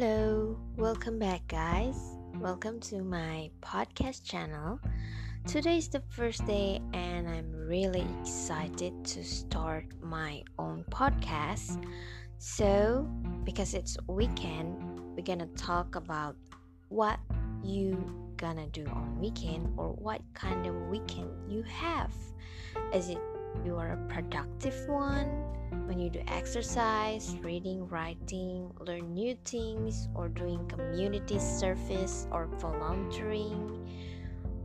Hello, welcome back, guys. Welcome to my podcast channel. Today is the first day, and I'm really excited to start my own podcast. So, because it's weekend, we're gonna talk about what you gonna do on weekend or what kind of weekend you have. Is it you are a productive one when you do exercise, reading, writing, learn new things, or doing community service or volunteering.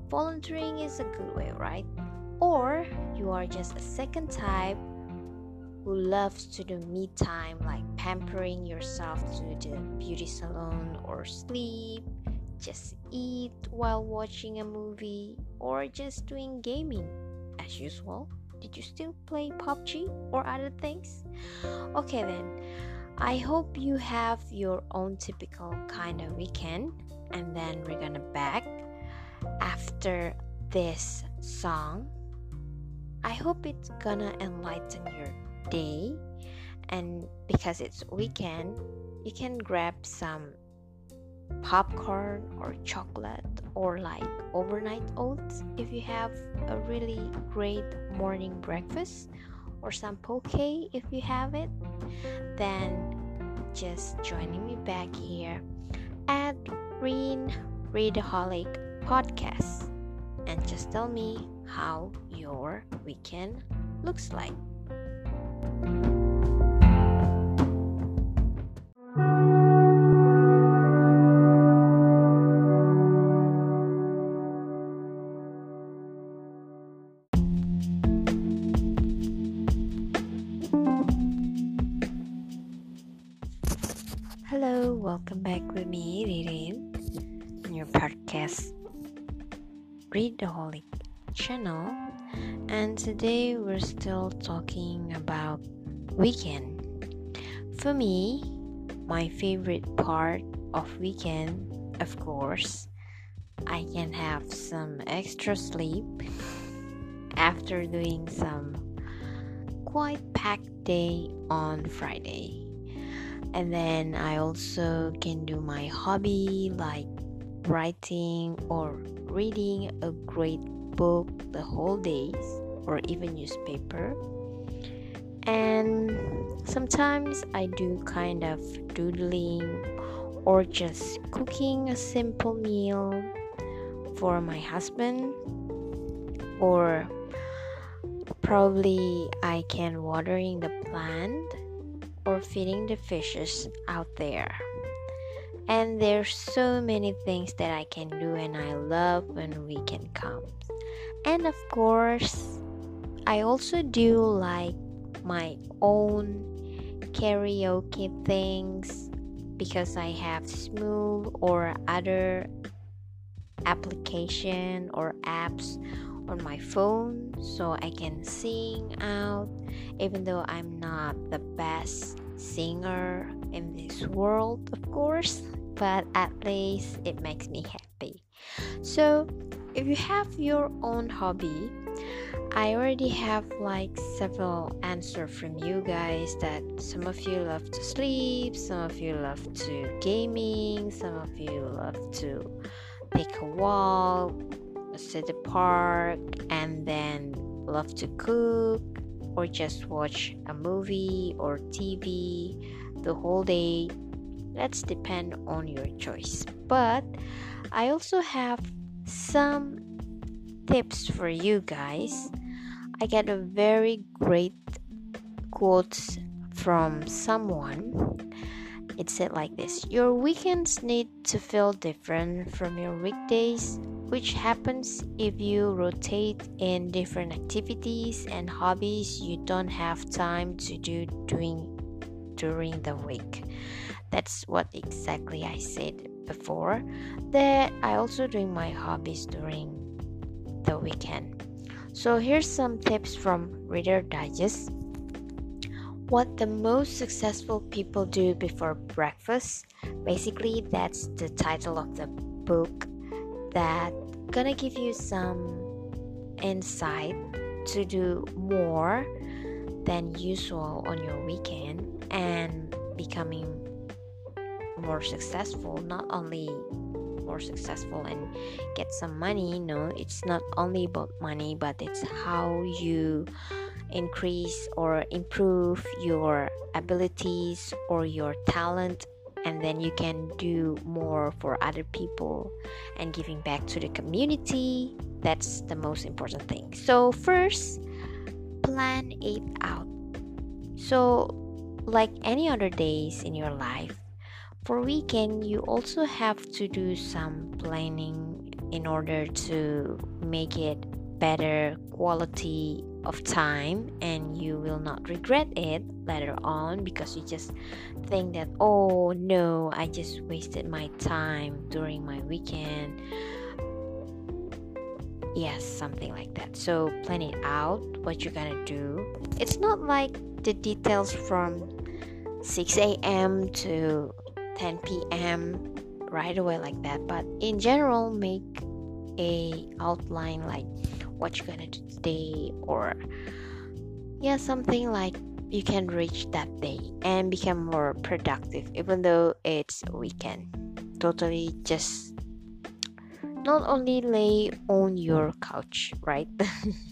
Volunteering is a good way, right? Or you are just a second type who loves to do me time like pampering yourself to the beauty salon or sleep, just eat while watching a movie, or just doing gaming as usual. Did you still play PUBG or other things? Okay, then. I hope you have your own typical kind of weekend, and then we're gonna back after this song. I hope it's gonna enlighten your day, and because it's weekend, you can grab some popcorn or chocolate or like overnight oats if you have a really great morning breakfast or some poke if you have it then just joining me back here at Green Readaholic Podcast and just tell me how your weekend looks like. We're still talking about weekend. For me, my favorite part of weekend, of course, I can have some extra sleep after doing some quite packed day on Friday and then I also can do my hobby like writing or reading a great book the whole days or even newspaper and sometimes I do kind of doodling or just cooking a simple meal for my husband or probably I can watering the plant or feeding the fishes out there. And there's so many things that I can do and I love when weekend comes. And of course, I also do like my own karaoke things because I have Smule or other application or apps on my phone so I can sing out even though I'm not the best singer in this world of course but at least it makes me happy so if you have your own hobby I already have like several answers from you guys that some of you love to sleep, some of you love to gaming, some of you love to take a walk, at the park, and then love to cook or just watch a movie or TV the whole day. That's depend on your choice. But I also have some tips for you guys. I get a very great quotes from someone. It said like this Your weekends need to feel different from your weekdays which happens if you rotate in different activities and hobbies you don't have time to do doing during the week. That's what exactly I said before. That I also doing my hobbies during the weekend. So here's some tips from Reader Digest. What the most successful people do before breakfast. Basically, that's the title of the book that gonna give you some insight to do more than usual on your weekend and becoming more successful not only more successful and get some money no it's not only about money but it's how you increase or improve your abilities or your talent and then you can do more for other people and giving back to the community. That's the most important thing. So first plan it out. So like any other days in your life for weekend you also have to do some planning in order to make it better quality of time and you will not regret it later on because you just think that oh no i just wasted my time during my weekend. Yes something like that. So plan it out what you're gonna do. It's not like the details from 6 a.m to 10 p.m right away like that. But in general make a outline like what you're gonna do today or yeah something like you can reach that day and become more productive even though it's weekend. Totally just not only lay on your couch right?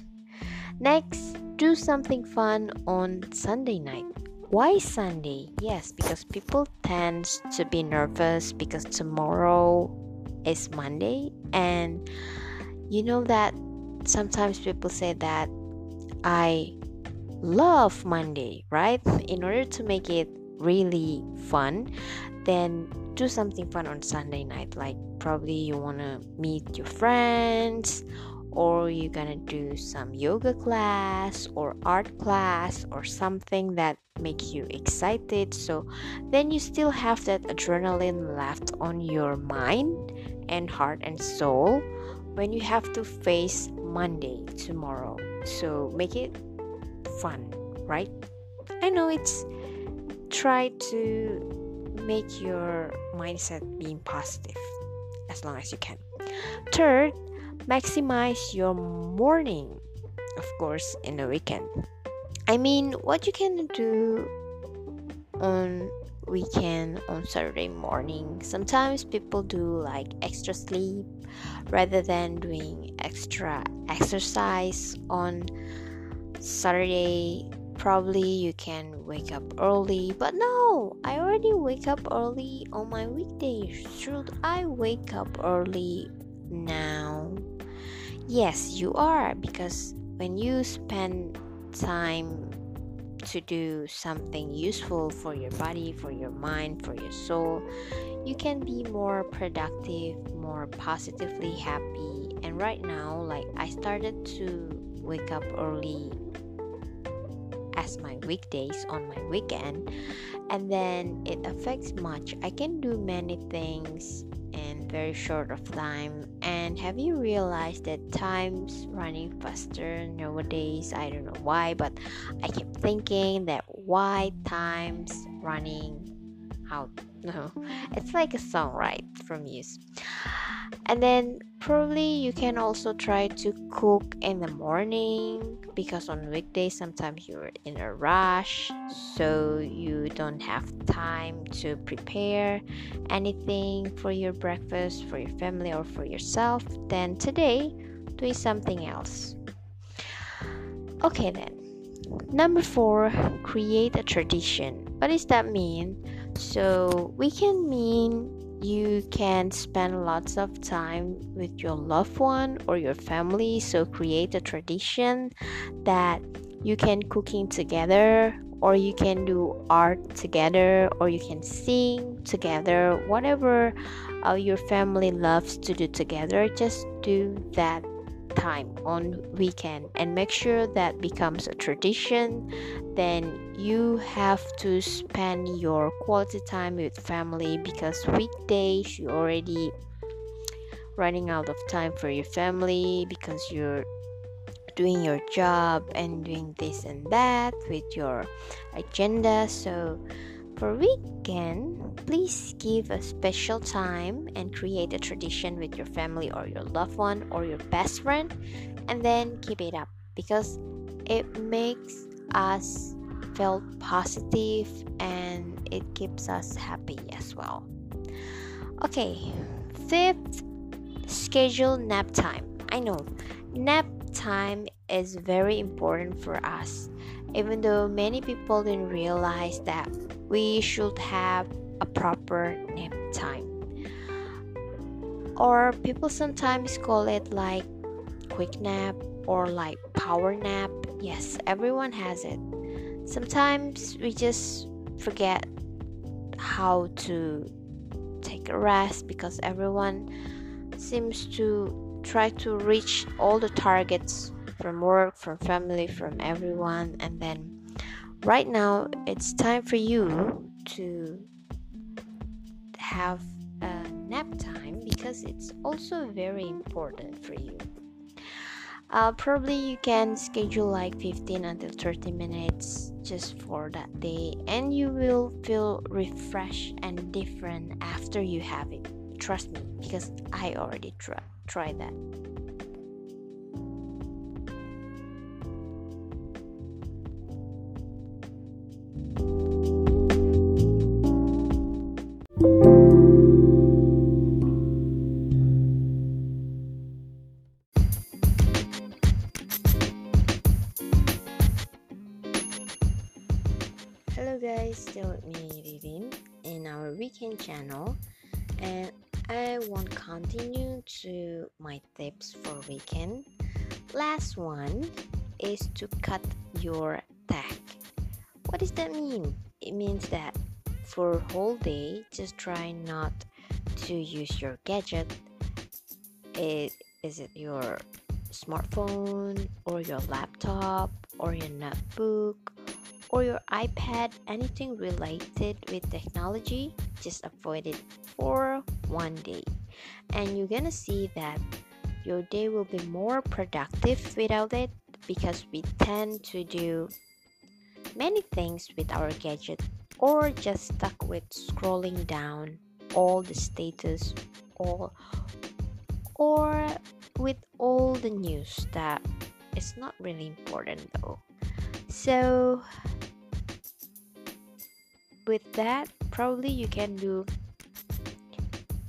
Next do something fun on sunday night why sunday yes because people tend to be nervous because tomorrow is monday and you know that sometimes people say that I love Monday, right? In order to make it really fun, then do something fun on Sunday night. Like probably you want to meet your friends or you're gonna do some yoga class or art class or something that makes you excited so then you still have that adrenaline left on your mind and heart and soul when you have to face Monday tomorrow. So make it fun, right? I know it's try to make your mindset being positive as long as you can. Third, maximize your morning, of course, in the weekend. I mean, what you can do on weekend on Saturday morning. Sometimes people do like extra sleep rather than doing extra exercise on Saturday. Probably you can wake up early, but no, I already wake up early on my weekdays. Should I wake up early now? Yes, you are because when you spend time to do something useful for your body, for your mind, for your soul, you can be more productive, more positively happy. And right now, like I started to wake up early as my weekdays on my weekend, and then it affects much. I can do many things in very short of time. And have you realized that time's running faster nowadays? I don't know why but i keep thinking that why time's running out. No it's like a song right from Muse and then probably you can also try to cook in the morning because on weekdays sometimes you're in a rush so you don't have time to prepare anything for your breakfast for your family or for yourself then today do something else. Okay then. Number four create a tradition. What does that mean? So we can mean you can spend lots of time with your loved one or your family. So create a tradition that you can cooking together or you can do art together or you can sing together. Whatever uh, your family loves to do together just do that time on weekend and make sure that becomes a tradition then you have to spend your quality time with family because weekdays you already running out of time for your family because you're doing your job and doing this and that with your agenda. So for weekend, please give a special time and create a tradition with your family or your loved one or your best friend and then keep it up because it makes us feel positive and it keeps us happy as well. Okay, fifth, schedule nap time. I know nap time is very important for us, even though many people didn't realize that we should have a proper nap time. Or people sometimes call it like quick nap or like power nap. Yes, everyone has it. Sometimes we just forget how to take a rest because everyone seems to try to reach all the targets from work, from family, from everyone, and then right now it's time for you to have a nap time because it's also very important for you. Uh, probably you can schedule like 15 until 30 minutes just for that day, and you will feel refreshed and different after you have it. Trust me, because I already tried that. Hello guys, still with me Vivin in our weekend channel and I want continue to my tips for weekend. Last one is to cut your tag. What does that mean? It means that for whole day just try not to use your gadget. It, is it your smartphone or your laptop or your notebook or your iPad, anything related with technology, just avoid it for one day. And you're gonna see that your day will be more productive without it because we tend to do many things with our gadget or just stuck with scrolling down all the status or or with all the news that is not really important though. So with that probably you can do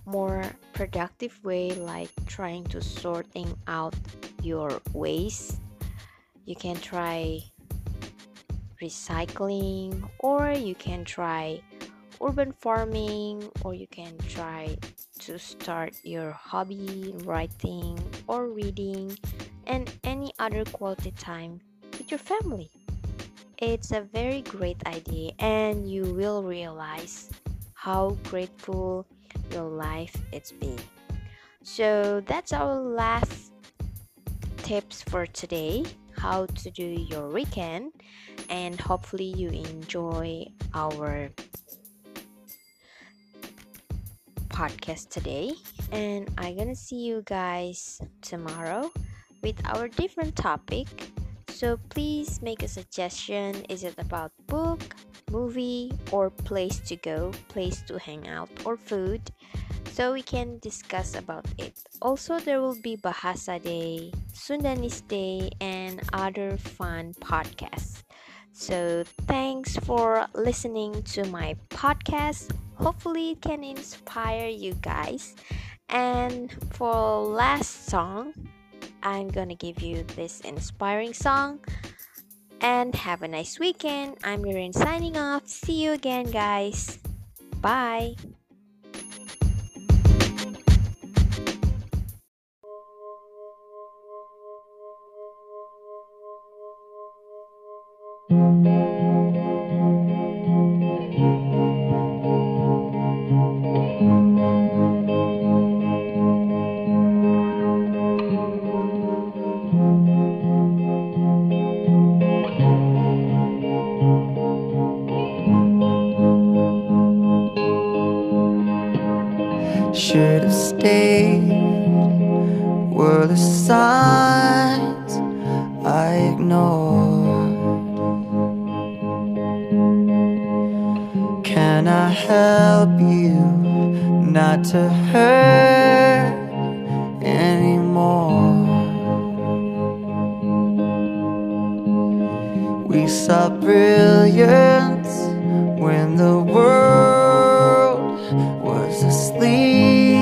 more productive way like trying to sorting out your waste. You can try recycling or you can try urban farming or you can try to start your hobby writing or reading and any other quality time with your family it's a very great idea, and you will realize how grateful your life it's been. So that's our last tips for today how to do your weekend and hopefully you enjoy our podcast today and i'm gonna see you guys tomorrow with our different topic so please make a suggestion. Is it about book, movie, or place to go, place to hang out, or food? So we can discuss about it. Also, there will be Bahasa Day, Sundanese Day, and other fun podcasts. So thanks for listening to my podcast. Hopefully, it can inspire you guys. And for last song, I'm gonna give you this inspiring song. And have a nice weekend. I'm Mirin signing off. See you again, guys. Bye. We saw brilliance when the world was asleep.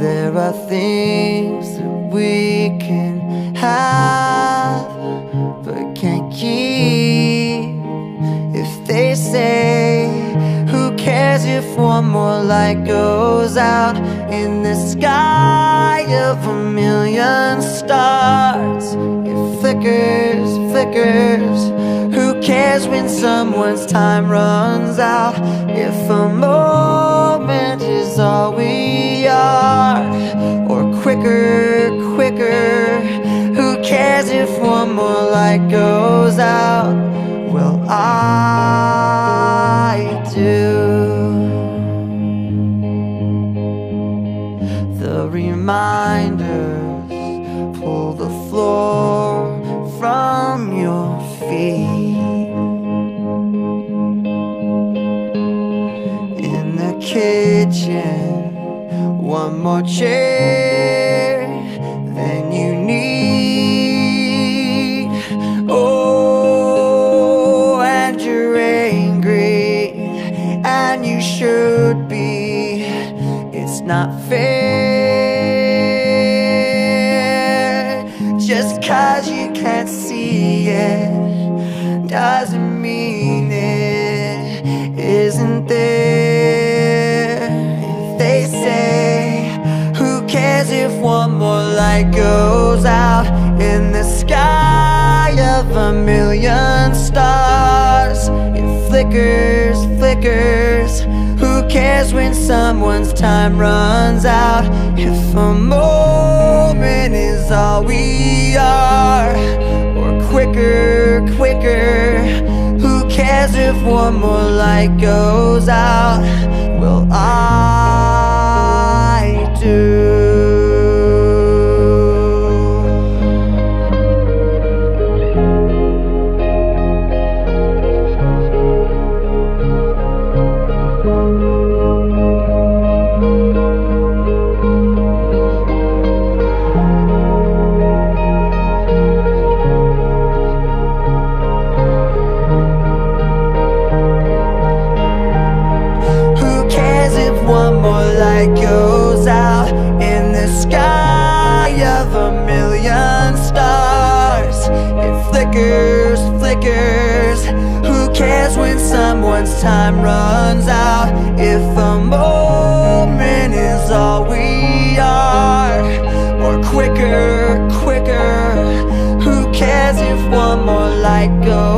There are things that we can have but can't keep. If they say, Who cares if one more light goes out in the sky? Of a million stars? It flickers, flickers. Who cares when someone's time runs out? If a moment is all we are, or quicker, quicker. Who cares if one more light goes out? Well, I kitchen, one more chair than you need. Oh, and you're angry, and you should be. It's not fair. Just cause you can't see it doesn't if one more light goes out in the sky of a million stars? It flickers, flickers. Who cares when someone's time runs out? If a moment is all we are, or quicker, quicker. Who cares if one more light goes out? Well, I someone's time runs out? If a moment is all we are, or quicker, quicker. Who cares if one more light goes